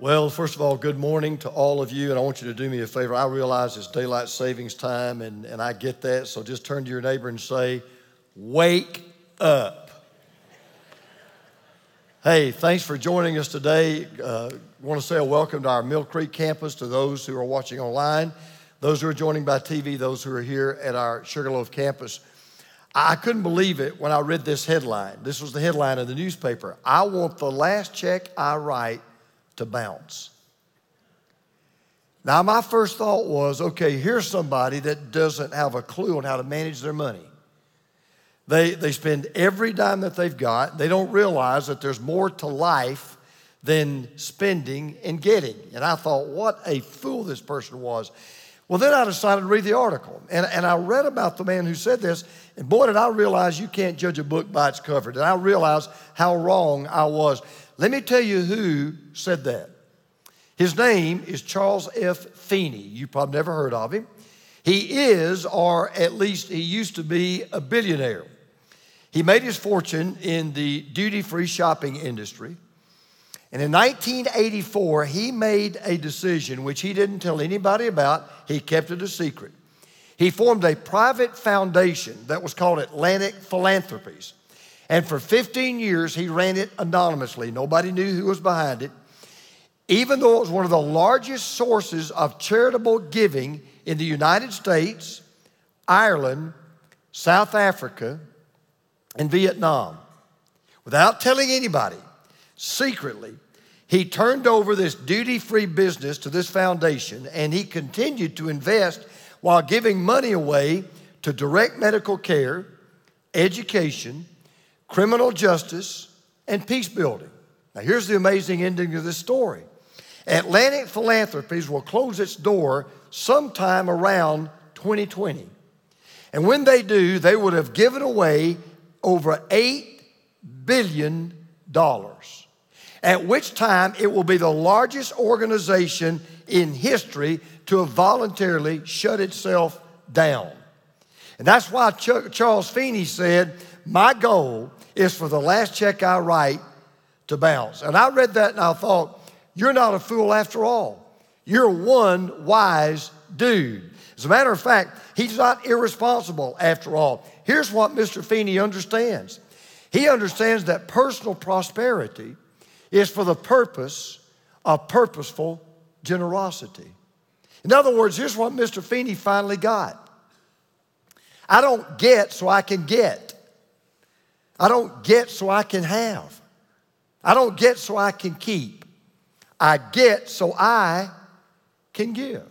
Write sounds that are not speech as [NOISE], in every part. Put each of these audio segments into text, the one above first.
Well, first of all, good morning to all of you, and I want you to do me a favor. I realize it's daylight savings time, and, and I get that, so just turn to your neighbor and say, Wake up. Hey, thanks for joining us today. Uh, want to say a welcome to our Mill Creek campus, to those who are watching online, those who are joining by TV, those who are here at our Sugarloaf campus. I couldn't believe it when I read this headline. This was the headline of the newspaper. I want the last check I write to bounce. Now, my first thought was okay, here's somebody that doesn't have a clue on how to manage their money. They, they spend every dime that they've got. They don't realize that there's more to life than spending and getting. And I thought, what a fool this person was. Well, then I decided to read the article. And, and I read about the man who said this. And boy, did I realize you can't judge a book by its cover. Did I realize how wrong I was? Let me tell you who said that. His name is Charles F. Feeney. You probably never heard of him. He is, or at least he used to be, a billionaire. He made his fortune in the duty free shopping industry. And in 1984, he made a decision which he didn't tell anybody about, he kept it a secret. He formed a private foundation that was called Atlantic Philanthropies. And for 15 years, he ran it anonymously. Nobody knew who was behind it. Even though it was one of the largest sources of charitable giving in the United States, Ireland, South Africa, and Vietnam. Without telling anybody, secretly, he turned over this duty free business to this foundation and he continued to invest while giving money away to direct medical care, education, criminal justice, and peace building. Now, here's the amazing ending of this story Atlantic Philanthropies will close its door sometime around 2020. And when they do, they would have given away over $8 billion, at which time it will be the largest organization in history to have voluntarily shut itself down. And that's why Charles Feeney said, My goal is for the last check I write to bounce. And I read that and I thought, you're not a fool after all. You're one wise dude. As a matter of fact, he's not irresponsible after all. Here's what Mr. Feeney understands he understands that personal prosperity is for the purpose of purposeful generosity. In other words, here's what Mr. Feeney finally got I don't get so I can get. I don't get so I can have. I don't get so I can keep. I get so I can give.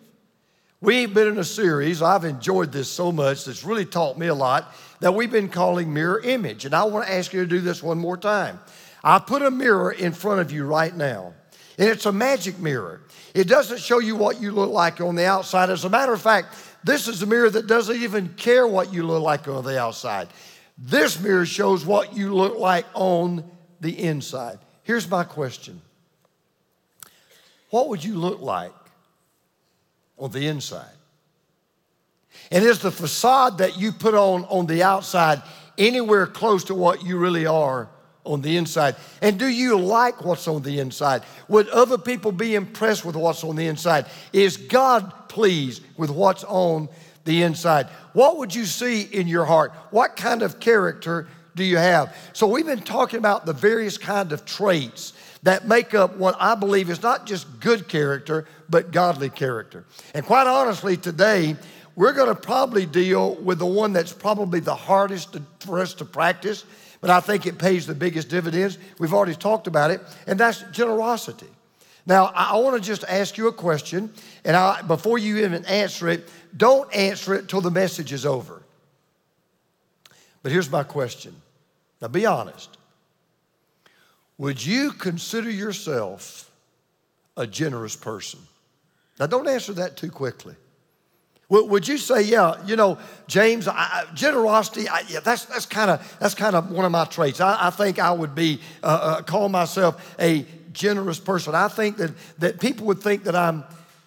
We've been in a series, I've enjoyed this so much, that's really taught me a lot, that we've been calling Mirror Image. And I want to ask you to do this one more time. I put a mirror in front of you right now, and it's a magic mirror. It doesn't show you what you look like on the outside. As a matter of fact, this is a mirror that doesn't even care what you look like on the outside. This mirror shows what you look like on the inside. Here's my question What would you look like on the inside? And is the facade that you put on on the outside anywhere close to what you really are on the inside? And do you like what's on the inside? Would other people be impressed with what's on the inside? Is God pleased with what's on the inside? What would you see in your heart? What kind of character do you have? So we've been talking about the various kind of traits that make up what I believe is not just good character, but godly character. And quite honestly, today, we're going to probably deal with the one that's probably the hardest to, for us to practice, but I think it pays the biggest dividends. We've already talked about it, and that's generosity. Now, I, want to just ask you a question, and I, before you even answer it, don't answer it till the message is over. But here's my question. Now be honest. Would you consider yourself a generous person? Now don't answer that too quickly. Would you say, yeah, you know, James, I, generosity, I, yeah, that's, that's kind of that's kind of one of my traits. I, I think I would be, uh, uh, call myself a generous person. I think that, that people would think that I'm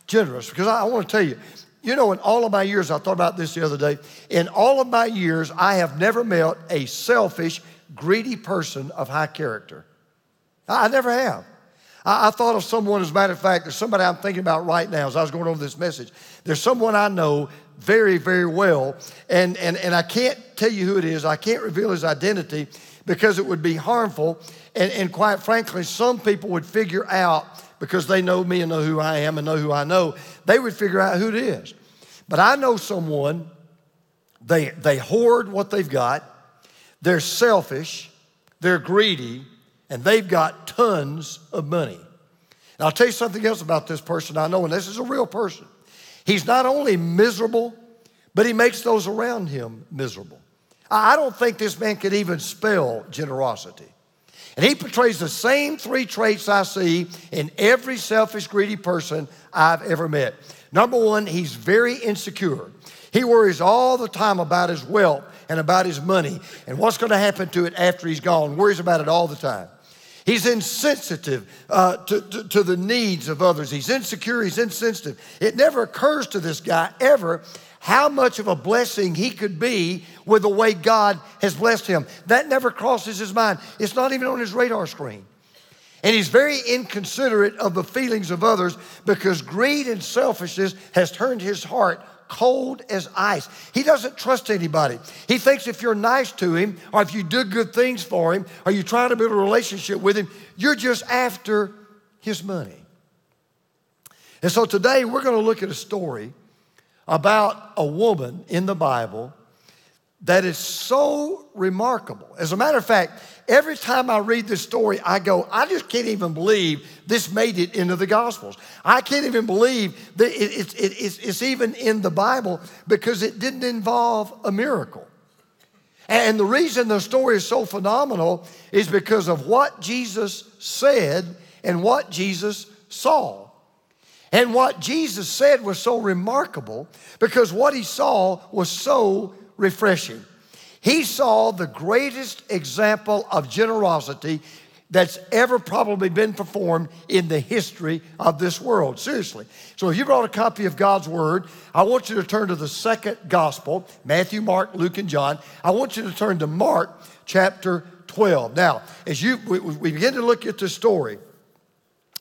generous because I, I want to tell you, you know, in all of my years, I thought about this the other day. In all of my years, I have never met a selfish, greedy person of high character. I never have. I, I, thought of someone, as a matter of fact, there's somebody I'm thinking about right now as I was going over this message. There's someone I know very, very well, and, and, and I can't tell you who it is. I can't reveal his identity because it would be harmful. And, and quite frankly, some people would figure out, because they know me and know who I am and know who I know, they would figure out who it is. But I know someone, they, they hoard what they've got, they're selfish, they're greedy, and they've got tons of money. And I'll tell you something else about this person I know, and this is a real person. He's not only miserable, but he makes those around him miserable. I don't think this man could even spell generosity. And he portrays the same three traits I see in every selfish, greedy person I've ever met. Number one, he's very insecure. He worries all the time about his wealth and about his money and what's going to happen to it after he's gone, worries about it all the time. He's insensitive uh, to, to, to the needs of others. He's insecure, he's insensitive. It never occurs to this guy ever how much of a blessing he could be with the way God has blessed him. That never crosses his mind. It's not even on his radar screen. And he's very inconsiderate of the feelings of others because greed and selfishness has turned his heart cold as ice. He doesn't trust anybody. He thinks if you're nice to him or if you do good things for him or you try to build a relationship with him, you're just after his money. And so today we're going to look at a story about a woman in the Bible that is so remarkable. As a matter of fact, every time I read this story, I go, I just can't even believe this made it into the Gospels. I can't even believe that it, it, it's, it's even in the Bible because it didn't involve a miracle. And the reason the story is so phenomenal is because of what Jesus said and what Jesus saw. And what Jesus said was so remarkable because what he saw was so refreshing. He saw the greatest example of generosity that's ever probably been performed in the history of this world. Seriously. So if you brought a copy of God's Word, I want you to turn to the second gospel Matthew, Mark, Luke, and John. I want you to turn to Mark chapter 12. Now, as you we, we begin to look at this story,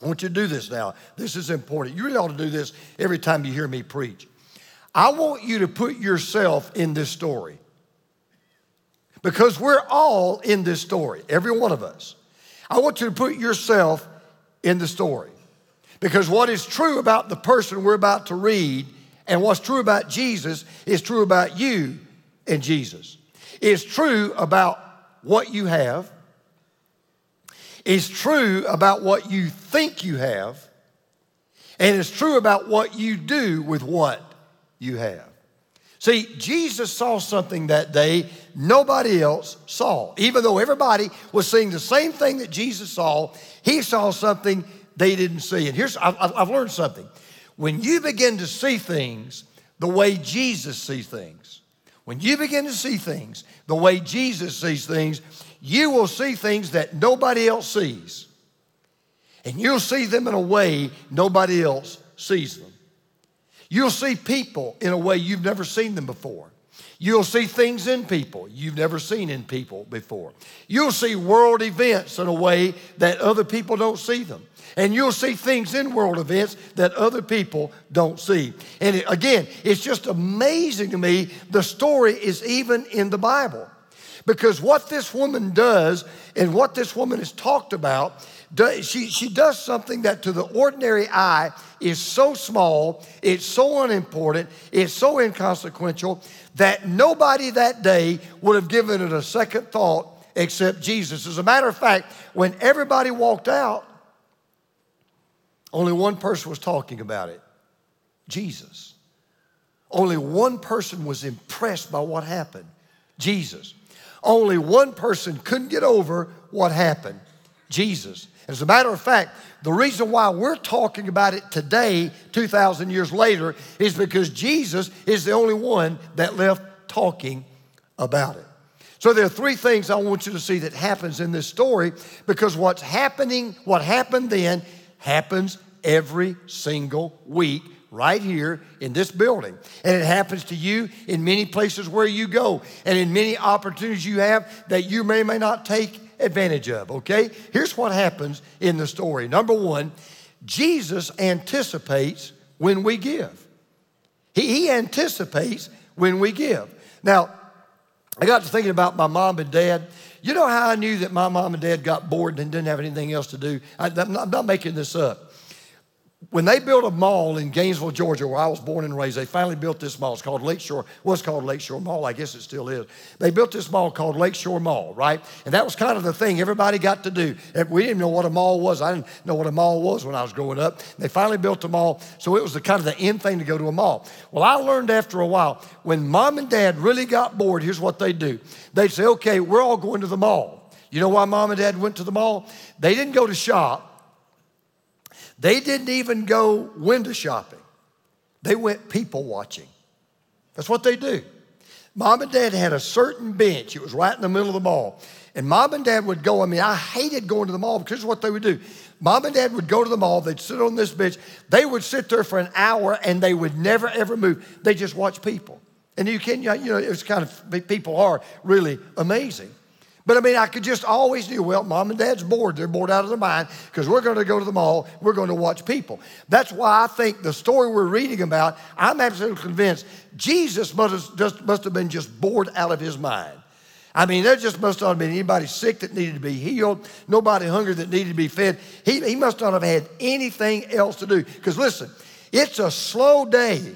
I want you to do this now. This is important. You really ought to do this every time you hear me preach. I want you to put yourself in this story because we're all in this story, every one of us. I want you to put yourself in the story because what is true about the person we're about to read and what's true about Jesus is true about you and Jesus. It's true about what you have, it's true about what you think you have, and it's true about what you do with what you have. See, Jesus saw something that day nobody else saw. Even though everybody was seeing the same thing that Jesus saw, he saw something they didn't see. And here's, I've, I've learned something. When you begin to see things the way Jesus sees things, when you begin to see things the way Jesus sees things, you will see things that nobody else sees. And you'll see them in a way nobody else sees them. You'll see people in a way you've never seen them before. You'll see things in people you've never seen in people before. You'll see world events in a way that other people don't see them. And you'll see things in world events that other people don't see. And again, it's just amazing to me the story is even in the Bible. Because what this woman does and what this woman is talked about, she, she does something that to the ordinary eye is so small, it's so unimportant, it's so inconsequential that nobody that day would have given it a second thought except Jesus. As a matter of fact, when everybody walked out, only one person was talking about it Jesus. Only one person was impressed by what happened Jesus. Only one person couldn't get over what happened Jesus. As a matter of fact, the reason why we're talking about it today, 2,000 years later, is because Jesus is the only one that left talking about it. So there are three things I want you to see that happens in this story because what's happening, what happened then, happens every single week right here in this building. And it happens to you in many places where you go and in many opportunities you have that you may may not take advantage of, okay? Here's what happens in the story. Number one, Jesus anticipates when we give. He, he anticipates when we give. Now, I got to thinking about my mom and dad. You know how I knew that my mom and dad got bored and didn't have anything else to do? I, am not, not making this up when they built a mall in Gainesville, Georgia, where I was born and raised, they finally built this mall. It's called Lakeshore, was called Lakeshore Mall. I guess it still is. They built this mall called Lakeshore Mall, right? And that was kind of the thing everybody got to do. We didn't know what a mall was. I didn't know what a mall was when I was growing up. They finally built a mall, so it was the kind of the end thing to go to a mall. Well, I learned after a while, when mom and dad really got bored, here's what they'd do. They'd say, okay, we're all going to the mall. You know why mom and dad went to the mall? They didn't go to shop. They didn't even go window shopping, they went people watching. That's what they do. Mom and dad had a certain bench, it was right in the middle of the mall. And mom and dad would go. I mean, I hated going to the mall because what they would do. Mom and dad would go to the mall, they'd sit on this bench, they would sit there for an hour and they would never ever move. They just watch people. And you can, you know, it's kind of, people are really amazing. But I mean, I could just always knew, well, mom and dad's bored. They're bored out of their mind because we're going to go to the mall. We're going to watch people. That's why I think the story we're reading about, I'm absolutely convinced Jesus must have, just, must have been just bored out of his mind. I mean, there just must not have been anybody sick that needed to be healed, nobody hungry that needed to be fed. He, he must not have had anything else to do. Because listen, it's a slow day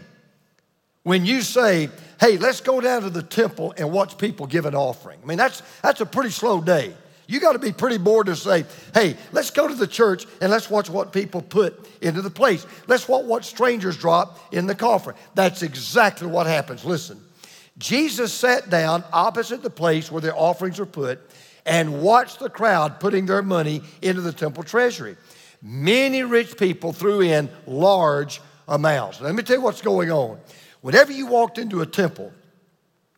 when you say, hey, let's go down to the temple and watch people give an offering. I mean, that's, that's a pretty slow day. You got to be pretty bored to say, hey, let's go to the church and let's watch what people put into the place. Let's watch what strangers drop in the coffin. That's exactly what happens. Listen, Jesus sat down opposite the place where the offerings were put and watched the crowd putting their money into the temple treasury. Many rich people threw in large amounts. Let me tell you what's going on. Whenever you walked into a temple,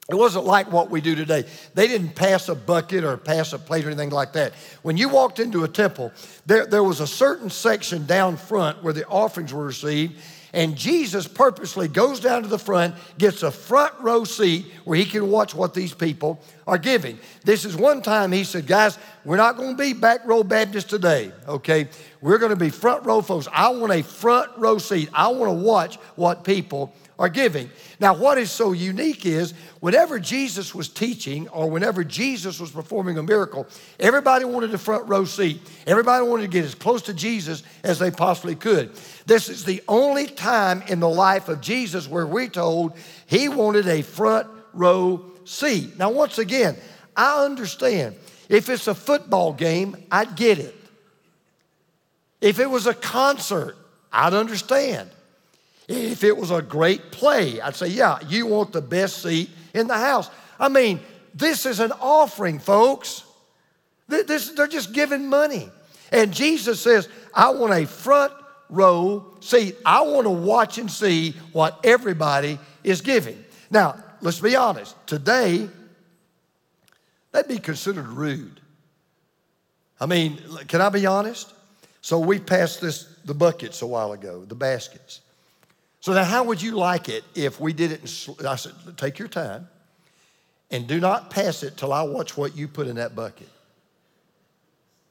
it wasn't like what we do today. They didn't pass a bucket or pass a plate or anything like that. When you walked into a temple, there, there was a certain section down front where the offerings were received, and Jesus purposely goes down to the front, gets a front row seat where he can watch what these people are giving. This is one time he said, Guys, we're not going to be back row Baptists today, okay? We're going to be front row folks. I want a front row seat. I want to watch what people are giving. Now, what is so unique is whenever Jesus was teaching or whenever Jesus was performing a miracle, everybody wanted a front row seat. Everybody wanted to get as close to Jesus as they possibly could. This is the only time in the life of Jesus where we're told he wanted a front row seat. Now, once again, I understand. If it's a football game, I'd get it. If it was a concert, I'd understand. If it was a great play, I'd say, yeah, you want the best seat in the house. I mean, this is an offering, folks. This, they're just giving money. And Jesus says, I want a front row seat. I want to watch and see what everybody is giving. Now, let's be honest. Today, that'd be considered rude. I mean, can I be honest? So we passed this the buckets a while ago, the baskets. So now, how would you like it if we did it? In, I said, take your time and do not pass it till I watch what you put in that bucket.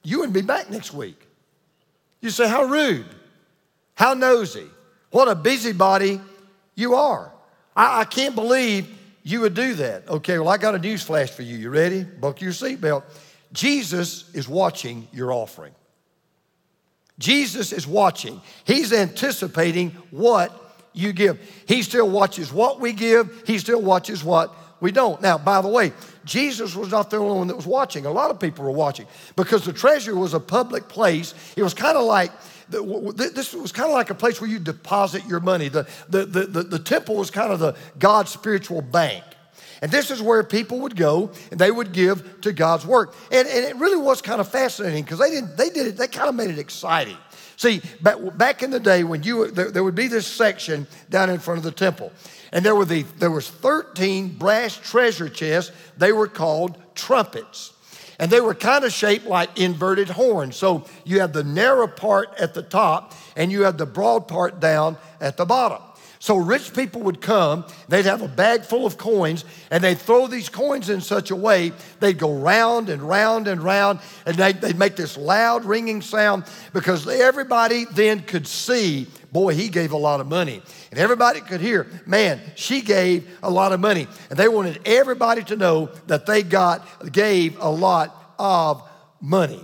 You wouldn't be back next week. You say, how rude, how nosy, what a busybody you are. I, I can't believe you would do that. Okay, well, I got a news flash for you. You ready? Buckle your seatbelt. Jesus is watching your offering. Jesus is watching. He's anticipating what you give. He still watches what we give, He still watches what we don't. Now, by the way, Jesus was not the only one that was watching. A lot of people were watching because the treasury was a public place. It was kind of like, this was kind of like a place where you deposit your money. The, the, the, the, the temple was kind of the God's spiritual bank. And this is where people would go and they would give to God's work. And, and it really was kind of fascinating because they didn't, they did it, they kind of made it exciting. See, back in the day when you there, would be this section down in front of the temple, and there were the there was 13 brass treasure chests. They were called trumpets. And they were kind of shaped like inverted horns. So you had the narrow part at the top and you had the broad part down at the bottom. So rich people would come, they'd have a bag full of coins, and they'd throw these coins in such a way they'd go round and round and round, and they'd, they'd make this loud ringing sound because everybody then could see, boy, he gave a lot of money. And everybody could hear, man, she gave a lot of money. And they wanted everybody to know that they got, gave a lot of money.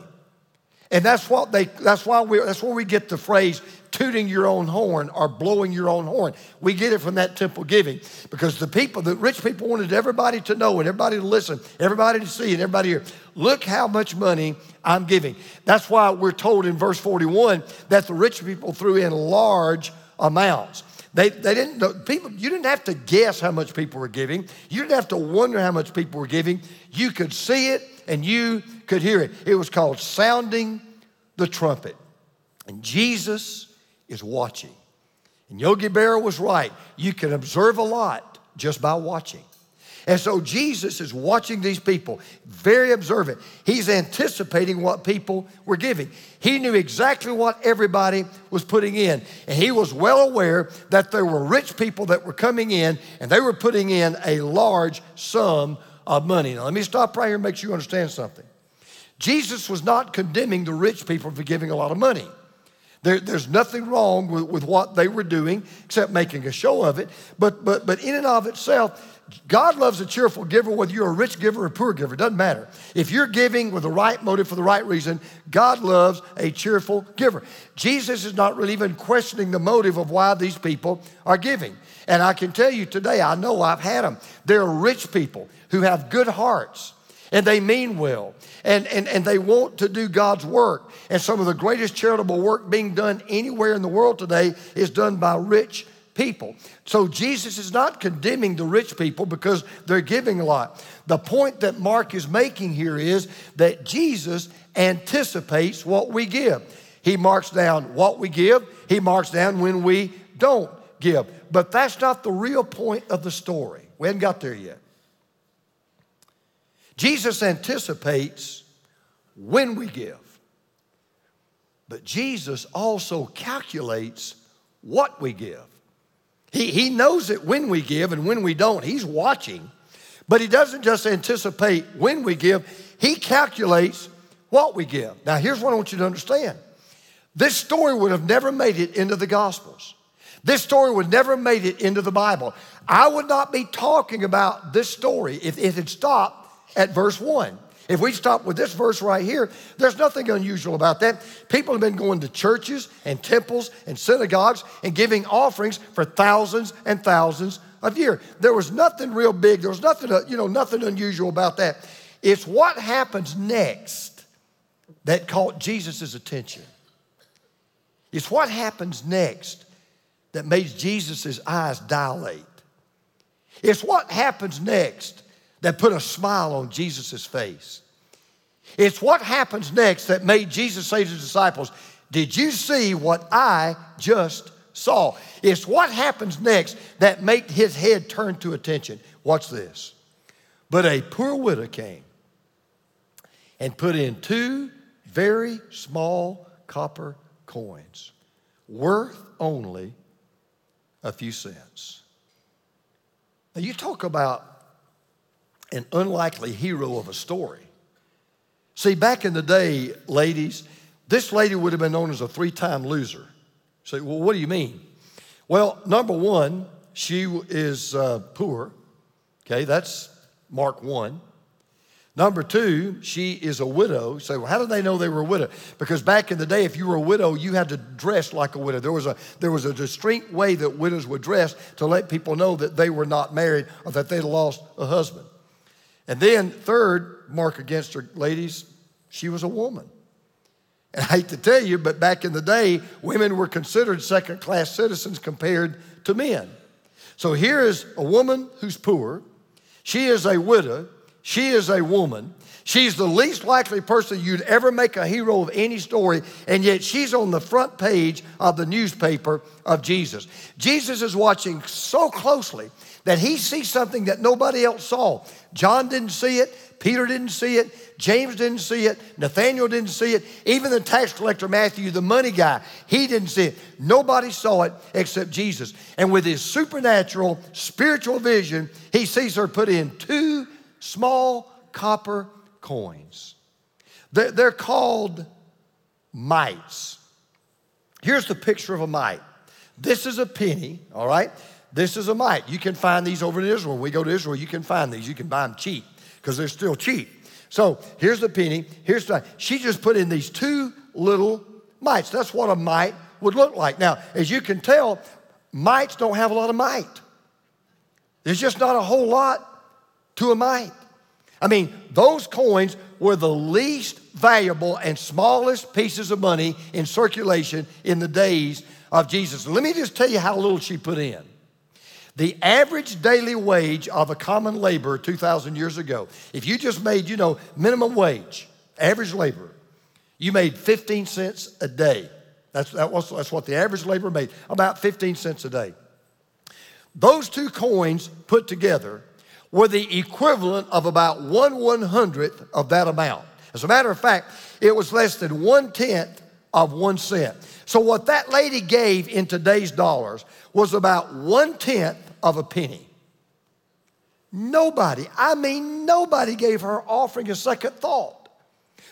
And that's what they that's why we that's where we get the phrase tooting your own horn or blowing your own horn. We get it from that temple giving because the people, the rich people wanted everybody to know and everybody to listen, everybody to see, and everybody here. Look how much money I'm giving. That's why we're told in verse 41 that the rich people threw in large amounts. They, they didn't know, people, you didn't have to guess how much people were giving. You didn't have to wonder how much people were giving. You could see it and you could hear it. It was called sounding the trumpet. And Jesus is watching. And Yogi Berra was right. You can observe a lot just by watching. And so Jesus is watching these people, very observant. He's anticipating what people were giving. He knew exactly what everybody was putting in. And he was well aware that there were rich people that were coming in and they were putting in a large sum of money. Now, let me stop right here and make sure you understand something. Jesus was not condemning the rich people for giving a lot of money. There, there's nothing wrong with, with what they were doing except making a show of it. But, but, but in and of itself, God loves a cheerful giver, whether you're a rich giver or a poor giver, doesn't matter. If you're giving with the right motive for the right reason, God loves a cheerful giver. Jesus is not really even questioning the motive of why these people are giving. And I can tell you today, I know I've had them. There are rich people who have good hearts and they mean well and, and, and they want to do God's work. And some of the greatest charitable work being done anywhere in the world today is done by rich people. So Jesus is not condemning the rich people because they're giving a lot. The point that Mark is making here is that Jesus anticipates what we give. He marks down what we give, he marks down when we don't give. But that's not the real point of the story. We haven't got there yet. Jesus anticipates when we give, but Jesus also calculates what we give. He, he knows it when we give and when we don't. He's watching, but He doesn't just anticipate when we give, He calculates what we give. Now, here's what I want you to understand this story would have never made it into the Gospels. This story would never made it into the Bible. I would not be talking about this story if it had stopped at verse 1. If we stop with this verse right here, there's nothing unusual about that. People have been going to churches and temples and synagogues and giving offerings for thousands and thousands of years. There was nothing real big. There was nothing, uh, you know, nothing unusual about that. It's what happens next that caught Jesus' attention. It's what happens next that made Jesus' eyes dilate. It's what happens next that put a smile on Jesus' face. It's what happens next that made Jesus say to his disciples, Did you see what I just saw? It's what happens next that made his head turn to attention. Watch this. But a poor widow came and put in two very small copper coins, worth only a few cents. Now, you talk about an unlikely hero of a story. See, back in the day, ladies, this lady would have been known as a three time loser. Say, well, what do you mean? Well, number one, she is uh, poor. Okay, that's Mark 1. Number two, she is a widow. So, well, how did they know they were a widow? Because back in the day, if you were a widow, you had to dress like a widow. There was a, there was a distinct way that widows would dress to let people know that they were not married or that they'd lost a husband. And then, third mark against her, ladies, she was a woman. And I hate to tell you, but back in the day, women were considered second class citizens compared to men. So here is a woman who's poor. She is a widow. She is a woman. She's the least likely person you'd ever make a hero of any story, and yet she's on the front page of the newspaper of Jesus. Jesus is watching so closely that he sees something that nobody else saw. John didn't see it, Peter didn't see it, James didn't see it, Nathaniel didn't see it, even the tax collector Matthew, the money guy, he didn't see it. Nobody saw it except Jesus. And with his supernatural spiritual vision, he sees her put in two small copper coins. They're called mites. Here's the picture of a mite. This is a penny, all right? This is a mite. You can find these over in Israel. When we go to Israel, you can find these. You can buy them cheap because they're still cheap. So here's the penny. Here's the. She just put in these two little mites. That's what a mite would look like. Now, as you can tell, mites don't have a lot of might. There's just not a whole lot to a mite. I mean, those coins were the least valuable and smallest pieces of money in circulation in the days of Jesus. Let me just tell you how little she put in. The average daily wage of a common laborer 2,000 years ago, if you just made, you know, minimum wage, average laborer, you made 15 cents a day. That's, that was, that's what the average laborer made, about 15 cents a day. Those two coins put together were the equivalent of about one one hundredth of that amount. As a matter of fact, it was less than one tenth of one cent. So, what that lady gave in today's dollars was about one tenth of a penny. Nobody, I mean, nobody gave her offering a second thought.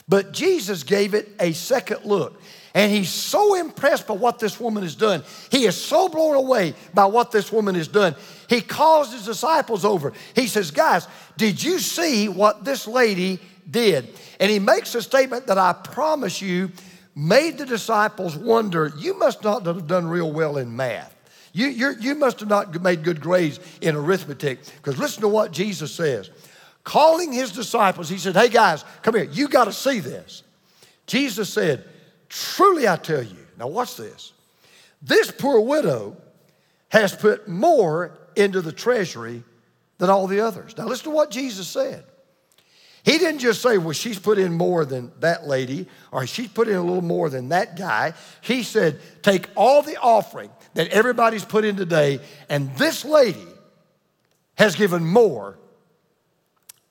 But Jesus gave it a second look. And he's so impressed by what this woman has done. He is so blown away by what this woman has done. He calls his disciples over. He says, Guys, did you see what this lady did? And he makes a statement that I promise you made the disciples wonder you must not have done real well in math. You, you must have not made good grades in arithmetic. Because listen to what Jesus says. Calling his disciples, he said, Hey guys, come here. You got to see this. Jesus said, Truly I tell you, now watch this. This poor widow has put more into the treasury than all the others. Now listen to what Jesus said. He didn't just say, well, she's put in more than that lady, or she's put in a little more than that guy. He said, take all the offering that everybody's put in today, and this lady has given more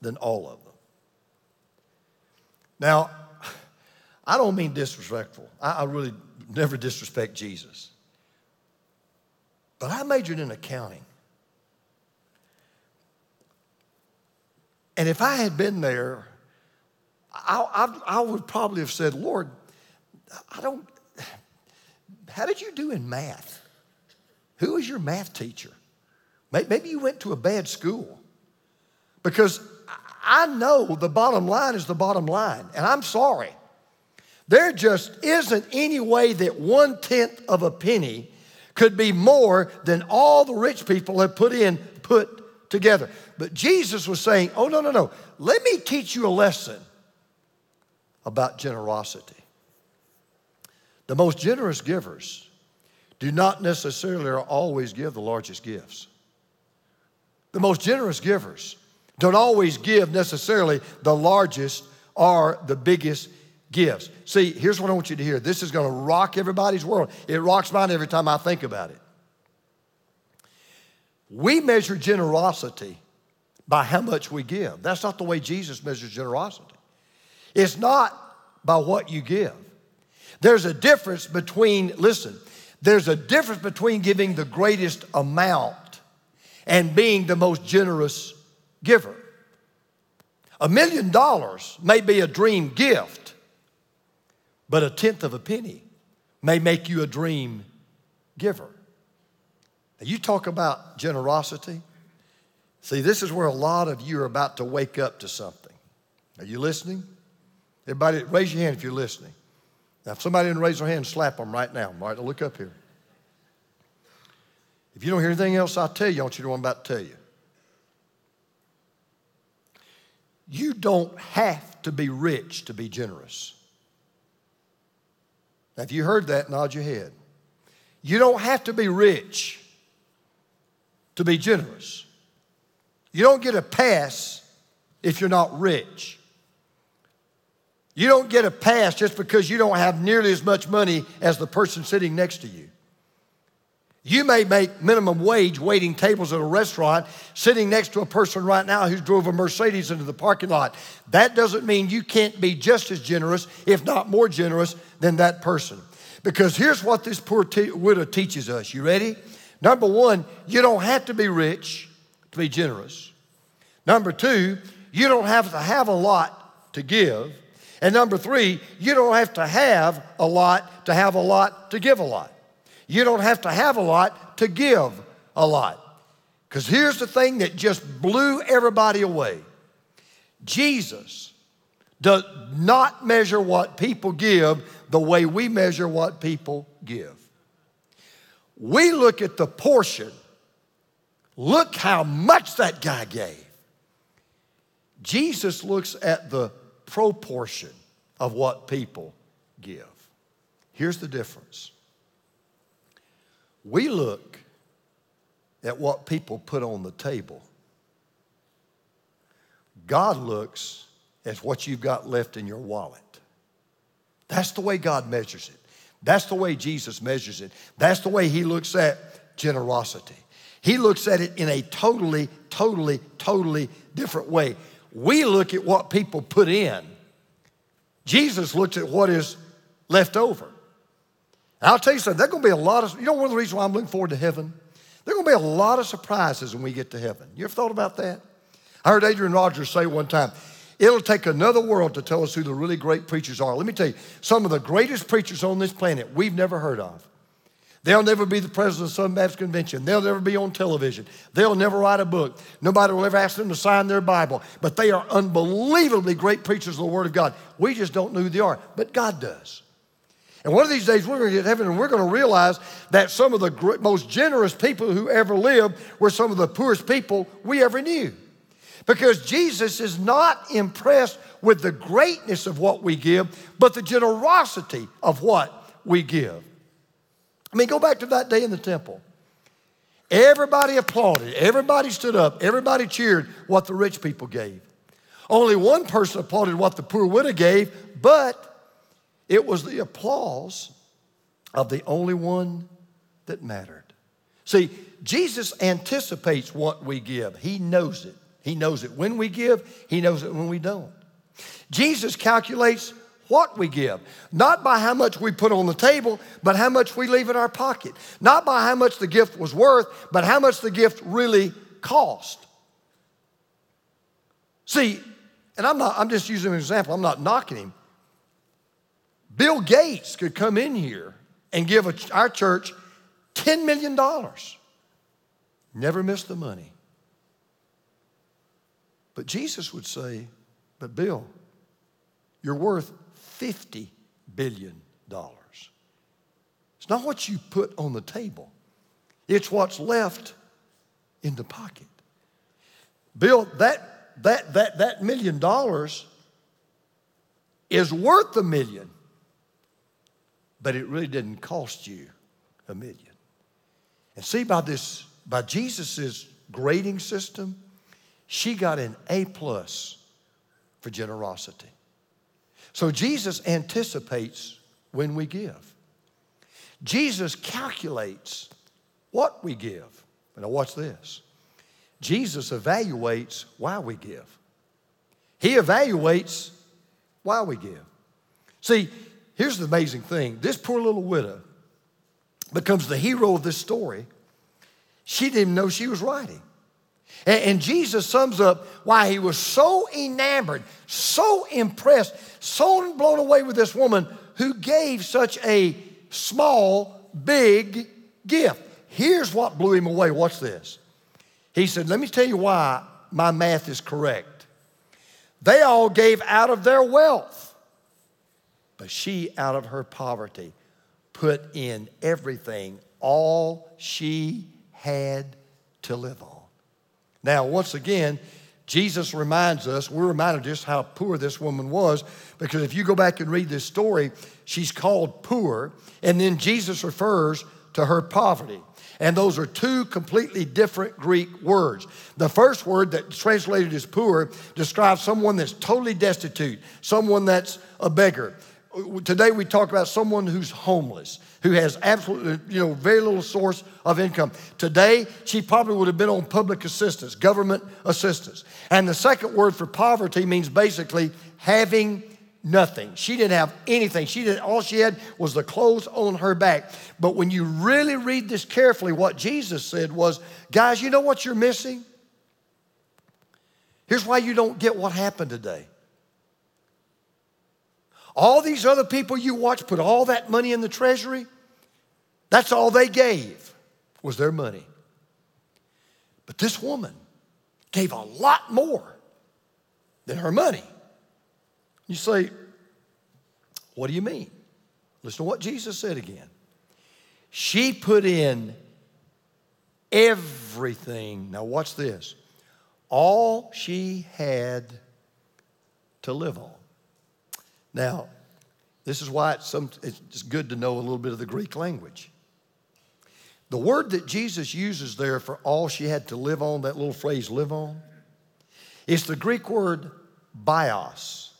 than all of them. Now, I don't mean disrespectful. I, I really never disrespect Jesus. But I majored in accounting. And if I had been there, I, I, I, would probably have said, Lord, I don't, how did you do in math? Who was your math teacher? Maybe you went to a bad school. Because I know the bottom line is the bottom line, and I'm sorry. There just isn't any way that one tenth of a penny could be more than all the rich people have put in, put together. But Jesus was saying, oh, no, no, no. Let me teach you a lesson about generosity. The most generous givers do not necessarily always give the largest gifts. The most generous givers don't always give necessarily the largest or the biggest gifts. See, here's what I want you to hear. This is going to rock everybody's world. It rocks mine every time I think about it. We measure generosity by how much we give. That's not the way Jesus measures generosity. It's not by what you give. There's a difference between, listen, there's a difference between giving the greatest amount and being the most generous giver. A million dollars may be a dream gift, but a tenth of a penny may make you a dream giver. Now, you talk about generosity. See, this is where a lot of you are about to wake up to something. Are you listening? Everybody, raise your hand if you're listening. Now, if somebody didn't raise their hand, slap them right now. All right, look up here. If you don't hear anything else I tell you, I want you to know what I'm about to tell you. You don't have to be rich to be generous. Now, if you heard that, nod your head. You don't have to be rich to be generous. You don't get a pass if you're not rich. You don't get a pass just because you don't have nearly as much money as the person sitting next to you. You may make minimum wage waiting tables at a restaurant, sitting next to a person right now who drove a Mercedes into the parking lot. That doesn't mean you can't be just as generous, if not more generous, than that person. Because here's what this poor te- widow teaches us. You ready? Number one, you don't have to be rich to be generous. Number two, you don't have to have a lot to give. And number three, you don't have to have a lot to have a lot to give a lot. You don't have to have a lot to give a lot. Because here's the thing that just blew everybody away Jesus does not measure what people give the way we measure what people give. We look at the portion, look how much that guy gave. Jesus looks at the proportion of what people give. Here's the difference we look at what people put on the table, God looks at what you've got left in your wallet. That's the way God measures it. That's the way Jesus measures it. That's the way He looks at generosity. He looks at it in a totally, totally, totally different way. We look at what people put in Jesus looks at what is left over. And I'll tell you something, there's going to be a lot of, you know, one of the reasons why I'm looking forward to heaven? There's going to be a lot of surprises when we get to heaven. You ever thought about that? I heard Adrian Rogers say one time, it'll take another world to tell us who the really great preachers are. Let me tell you, some of the greatest preachers on this planet we've never heard of. They'll never be the president of some Baptist convention. They'll never be on television. They'll never write a book. Nobody will ever ask them to sign their Bible. But they are unbelievably great preachers of the Word of God. We just don't know who they are, but God does. And one of these days, we're going to get to heaven and we're going to realize that some of the most generous people who ever lived were some of the poorest people we ever knew. Because Jesus is not impressed with the greatness of what we give, but the generosity of what we give. I mean, go back to that day in the temple. Everybody applauded, everybody stood up, everybody cheered what the rich people gave. Only one person applauded what the poor widow gave, but it was the applause of the only one that mattered. See, Jesus anticipates what we give, He knows it. He knows it when we give, He knows it when we don't. Jesus calculates what we give, not by how much we put on the table, but how much we leave in our pocket. Not by how much the gift was worth, but how much the gift really cost. See, and I'm not, I'm just using an example, I'm not knocking him. Bill Gates could come in here and give a, our church $10 million. Never miss the money. But Jesus would say, But Bill, you're worth $50 billion. It's not what you put on the table, it's what's left in the pocket. Bill, that, that, that, that million dollars is worth a million, but it really didn't cost you a million. And see, by this, by Jesus's grading system, she got an A plus for generosity. So Jesus anticipates when we give. Jesus calculates what we give. Now, watch this. Jesus evaluates why we give. He evaluates why we give. See, here's the amazing thing this poor little widow becomes the hero of this story. She didn't even know she was writing. And, Jesus sums up why he was so enamored, so impressed, so blown away with this woman who gave such a small, big gift. Here's what blew him away. Watch this. He said, Let me tell you why my math is correct. They all gave out of their wealth, but she, out of her poverty, put in everything, all she had to live on. Now, once again, Jesus reminds us, we're reminded just how poor this woman was, because if you go back and read this story, she's called poor, and then Jesus refers to her poverty. And those are two completely different Greek words. The first word that translated as poor describes someone that's totally destitute, someone that's a beggar. Today we talk about someone who's homeless, who has absolutely, you know, very little source of income. Today, she probably would have been on public assistance, government assistance. And the second word for poverty means basically having nothing. She didn't have anything. She did all she had was the clothes on her back. But when you really read this carefully, what Jesus said was, guys, you know what you're missing? Here's why you don't get what happened today. All these other people you watch put all that money in the treasury. That's all they gave was their money. But this woman gave a lot more than her money. You say, What do you mean? Listen to what Jesus said again. She put in everything. Now, watch this. All she had to live on. Now, this is why it's, some, it's good to know a little bit of the Greek language. The word that Jesus uses there for all she had to live on, that little phrase, live on, is the Greek word bios.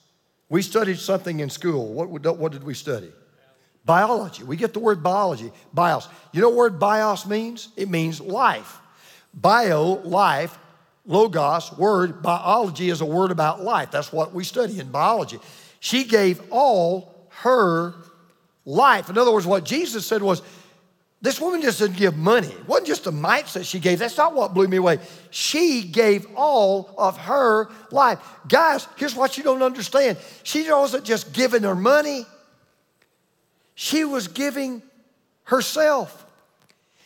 We studied something in school. What, what did we study? Biology. We get the word biology, bios. You know what word bios means? It means life. Bio, life, logos, word, biology is a word about life. That's what we study in biology. She gave all her life. In other words, what Jesus said was, this woman just didn't give money. It wasn't just the mites that she gave. That's not what blew me away. She gave all of her life. Guys, here's what you don't understand. She wasn't just giving her money, she was giving herself.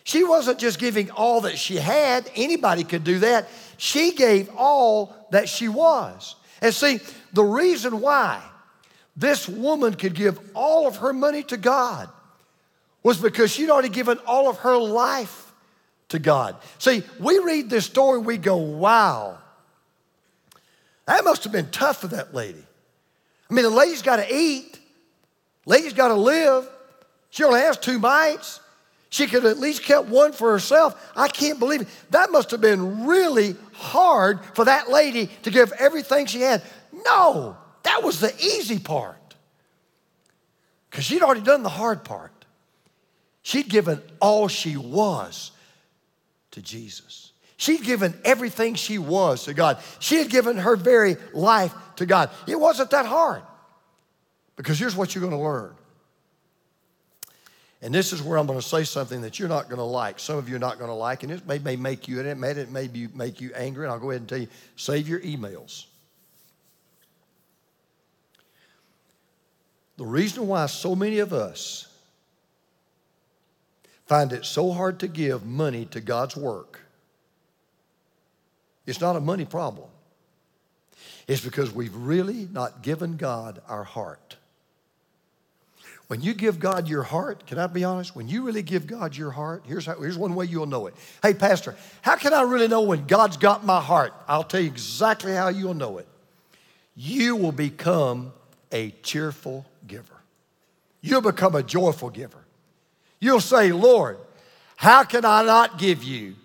She wasn't just giving all that she had. Anybody could do that. She gave all that she was. And see, the reason why this woman could give all of her money to God was because she'd already given all of her life to God. See, we read this story, we go, wow, that must have been tough for that lady. I mean, the lady's got to eat, lady's got to live. She only has two mites. She could at least kept one for herself. I can't believe it. That must have been really hard for that lady to give everything she had. No, that was the easy part. Because she'd already done the hard part. She'd given all she was to Jesus. She'd given everything she was to God. She had given her very life to God. It wasn't that hard. Because here's what you're going to learn. And this is where I'm going to say something that you're not going to like. Some of you are not going to like, and it may, may make you, and it may, it may make you angry. And I'll go ahead and tell you save your emails. The reason why so many of us find it so hard to give money to God's work. It's not a money problem. It's because we've really not given God our heart. When you give God your heart, can I be honest? When you really give God your heart, here's, how, here's one way you'll know it. Hey, Pastor, how can I really know when God's got my heart? I'll tell you exactly how you'll know it. You will become a cheerful giver, you'll become a joyful giver. You'll say, Lord, how can I not give you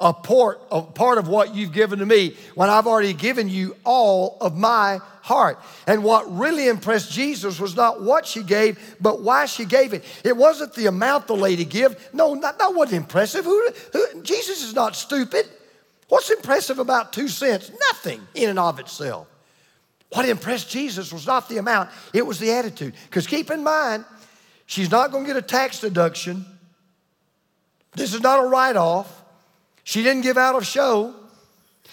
a part, a part of what you've given to me when I've already given you all of my heart? And what really impressed Jesus was not what she gave, but why she gave it. It wasn't the amount the lady gave. No, that, that wasn't impressive. Who, who, Jesus is not stupid. What's impressive about two cents? Nothing in and of itself. What impressed Jesus was not the amount, it was the attitude. Because keep in mind, She's not going to get a tax deduction. This is not a write off. She didn't give out of show.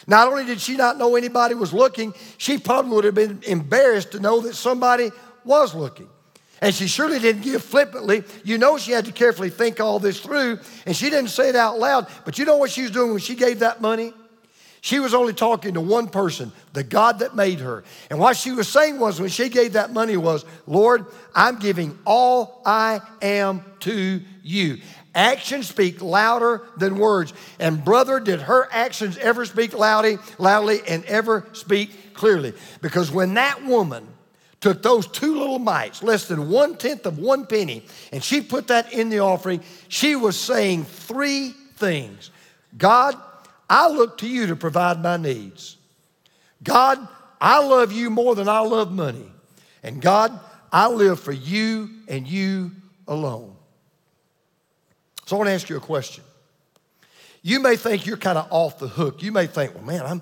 Not only did she not know anybody was looking, she probably would have been embarrassed to know that somebody was looking. And she surely didn't give flippantly. You know, she had to carefully think all this through, and she didn't say it out loud. But you know what she was doing when she gave that money? She was only talking to one person, the God that made her. And what she was saying was when she gave that money was, Lord, I'm giving all I am to you. Actions speak louder than words. And brother, did her actions ever speak loudly, loudly and ever speak clearly? Because when that woman took those two little mites, less than one tenth of one penny, and she put that in the offering, she was saying three things God, I look to you to provide my needs. God, I love you more than I love money. And God, I live for you and you alone. So I want to ask you a question. You may think you're kind of off the hook. You may think, well, man, I'm,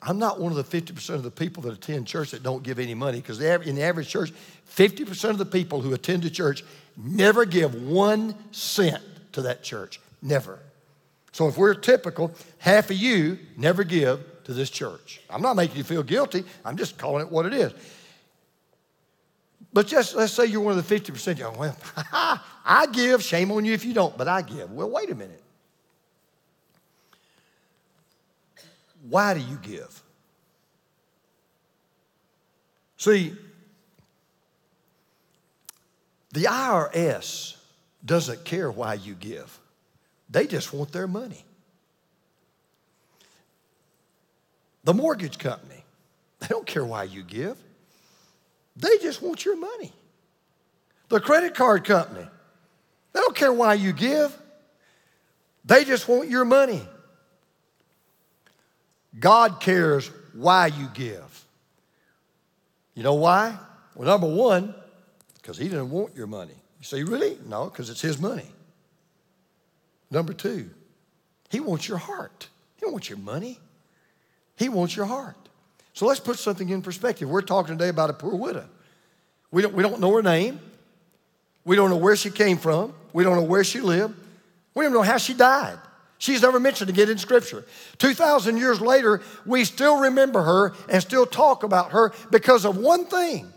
I'm not one of the 50% of the people that attend church that don't give any money because in the average church, 50% of the people who attend the church never give one cent to that church. Never. So if we're typical, half of you never give to this church. I'm not making you feel guilty, I'm just calling it what it is. But just let's say you're one of the 50%, you're well, [LAUGHS] I give, shame on you if you don't, but I give. Well, wait a minute. Why do you give? See, the IRS doesn't care why you give, they just want their money. The mortgage company, they don't care why you give, they just want your money. The credit card company, they don't care why you give, they just want your money. God cares why you give. You know why? Well, number one, because He didn't want your money. You say, really? No, because it's His money. Number two, He wants your heart. He don't want your money, He wants your heart. So let's put something in perspective. We're talking today about a poor widow. We don't, we don't know her name. We don't know where she came from. We don't know where she lived. We don't know how she died. She's never mentioned again in Scripture. 2,000 years later, we still remember her and still talk about her because of one thing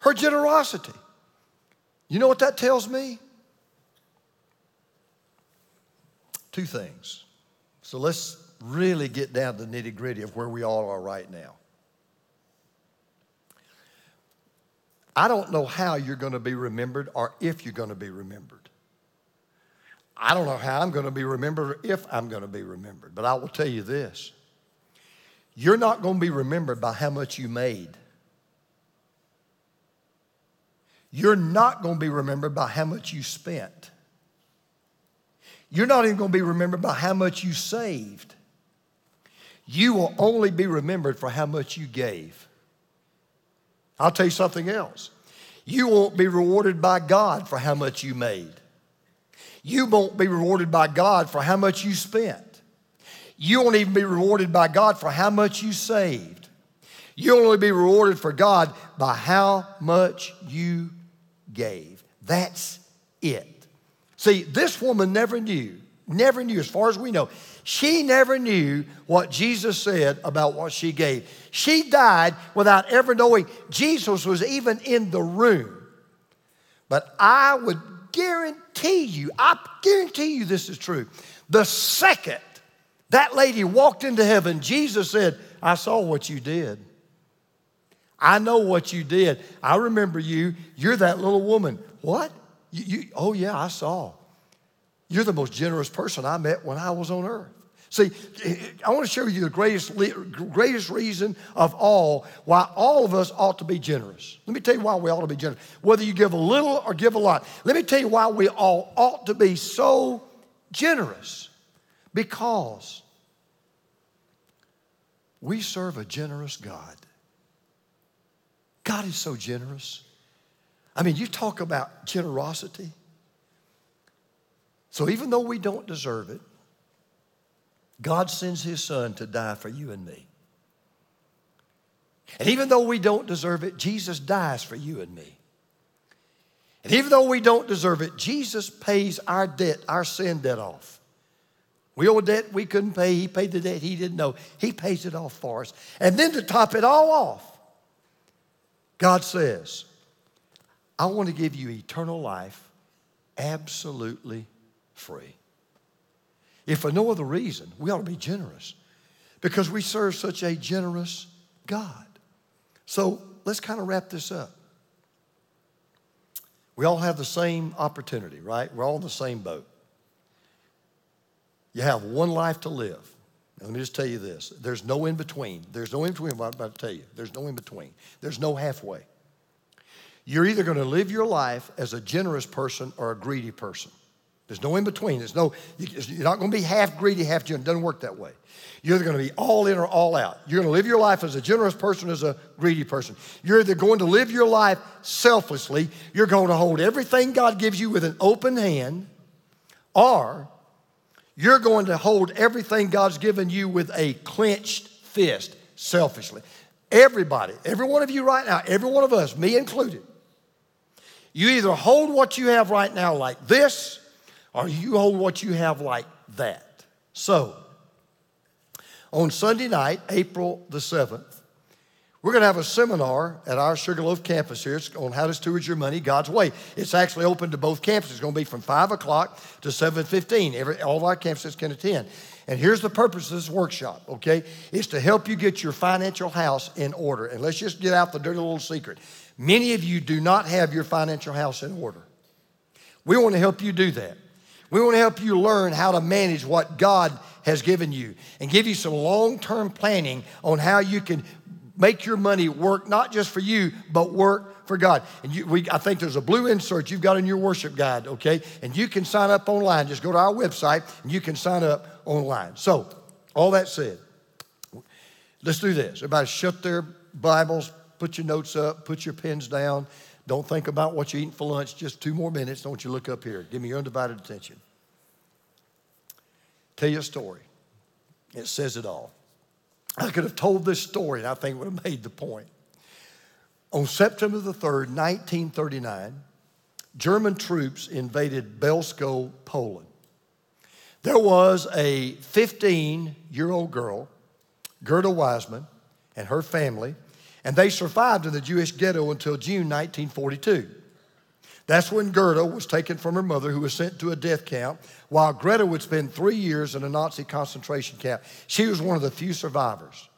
her generosity. You know what that tells me? Two things. So let's really get down to the nitty gritty of where we all are right now. I don't know how you're going to be remembered or if you're going to be remembered. I don't know how I'm going to be remembered or if I'm going to be remembered, but I will tell you this you're not going to be remembered by how much you made. You're not going to be remembered by how much you spent. You're not even going to be remembered by how much you saved. You will only be remembered for how much you gave. I'll tell you something else. You won't be rewarded by God for how much you made. You won't be rewarded by God for how much you spent. You won't even be rewarded by God for how much you saved. You'll only be rewarded for God by how much you gave. That's it. See, this woman never knew, never knew, as far as we know, she never knew what Jesus said about what she gave. She died without ever knowing Jesus was even in the room. But I would guarantee you, I guarantee you this is true. The second that lady walked into heaven, Jesus said, I saw what you did. I know what you did. I remember you. You're that little woman. What? You, you, oh, yeah, I saw. You're the most generous person I met when I was on earth. See, I want to show you the greatest, greatest reason of all why all of us ought to be generous. Let me tell you why we ought to be generous. Whether you give a little or give a lot, let me tell you why we all ought to be so generous. Because we serve a generous God. God is so generous. I mean, you talk about generosity. So even though we don't deserve it, God sends his son to die for you and me. And even though we don't deserve it, Jesus dies for you and me. And even though we don't deserve it, Jesus pays our debt, our sin debt off. We owe a debt we couldn't pay. He paid the debt he didn't know. He pays it off for us. And then to top it all off, God says, I want to give you eternal life absolutely free. If for no other reason, we ought to be generous because we serve such a generous God. So let's kind of wrap this up. We all have the same opportunity, right? We're all in the same boat. You have one life to live. Now, let me just tell you this there's no in between. There's no in between I'm about to tell you. There's no in between. There's no halfway. You're either going to live your life as a generous person or a greedy person. There's no in between. There's no, you're not going to be half greedy, half generous. It doesn't work that way. You're either going to be all in or all out. You're going to live your life as a generous person as a greedy person. You're either going to live your life selflessly, you're going to hold everything God gives you with an open hand, or you're going to hold everything God's given you with a clenched fist selfishly. Everybody, every one of you right now, every one of us, me included, you either hold what you have right now like this, or you hold what you have like that. So, on Sunday night, April the 7th, we're going to have a seminar at our Sugarloaf campus here it's on how to steward your money God's way. It's actually open to both campuses. It's going to be from 5 o'clock to 7.15. Every, all of our campuses can attend. And here's the purpose of this workshop, okay? It's to help you get your financial house in order. And let's just get out the dirty little secret. Many of you do not have your financial house in order. We want to help you do that. We want to help you learn how to manage what God has given you and give you some long term planning on how you can make your money work not just for you, but work for God. And you, we, I think there's a blue insert you've got in your worship guide, okay? And you can sign up online. Just go to our website and you can sign up online. So, all that said, let's do this. Everybody shut their Bibles, put your notes up, put your pens down. Don't think about what you're eating for lunch. Just two more minutes. Don't you look up here. Give me your undivided attention. Tell you a story. It says it all. I could have told this story and I think would have made the point. On September the 3rd, 1939, German troops invaded Bielsko, Poland. There was a 15 year old girl, Gerda Weissmann, and her family, and they survived in the Jewish ghetto until June 1942. That's when Gerda was taken from her mother, who was sent to a death camp, while Greta would spend three years in a Nazi concentration camp. She was one of the few survivors.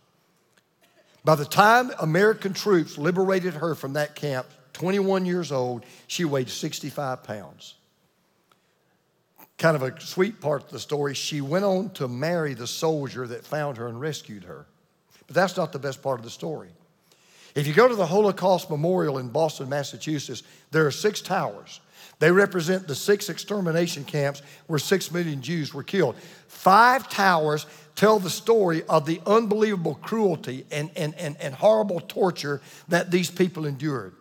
By the time American troops liberated her from that camp, 21 years old, she weighed 65 pounds kind of a sweet part of the story, she went on to marry the soldier that found her and rescued her. But that's not the best part of the story. If you go to the Holocaust Memorial in Boston, Massachusetts, there are six towers. They represent the six extermination camps where six million Jews were killed. Five towers tell the story of the unbelievable cruelty and, and, and, and horrible torture that these people endured.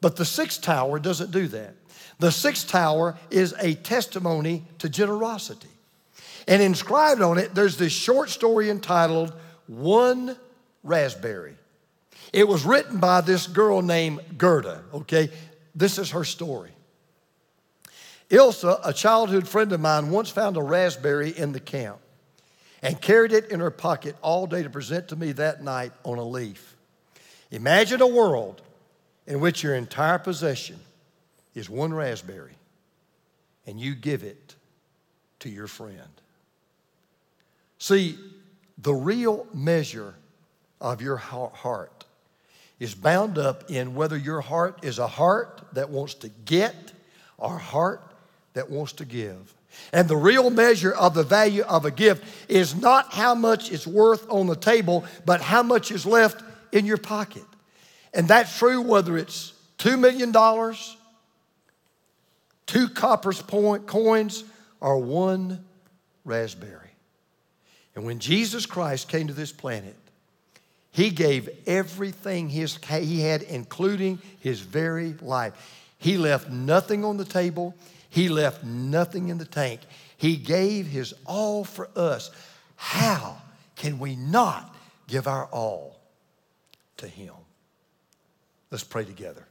But the sixth tower doesn't do that. The sixth tower is a testimony to generosity. And inscribed on it, there's this short story entitled One Raspberry. It was written by this girl named Gerda, okay? This is her story. Ilse, a childhood friend of mine, once found a raspberry in the camp and carried it in her pocket all day to present to me that night on a leaf. Imagine a world in which your entire possession is one raspberry and you give it to your friend. See, the real measure of your heart is bound up in whether your heart is a heart that wants to get or a heart that wants to give. And the real measure of the value of a gift is not how much it's worth on the table, but how much is left in your pocket. And that's true whether it's $2 million two copper coins, or one raspberry. And when Jesus Christ came to this planet, he gave everything his, he had, including his very life. He left nothing on the table, he left nothing in the tank. He gave his all for us. How can we not give our all to him? Let's pray together.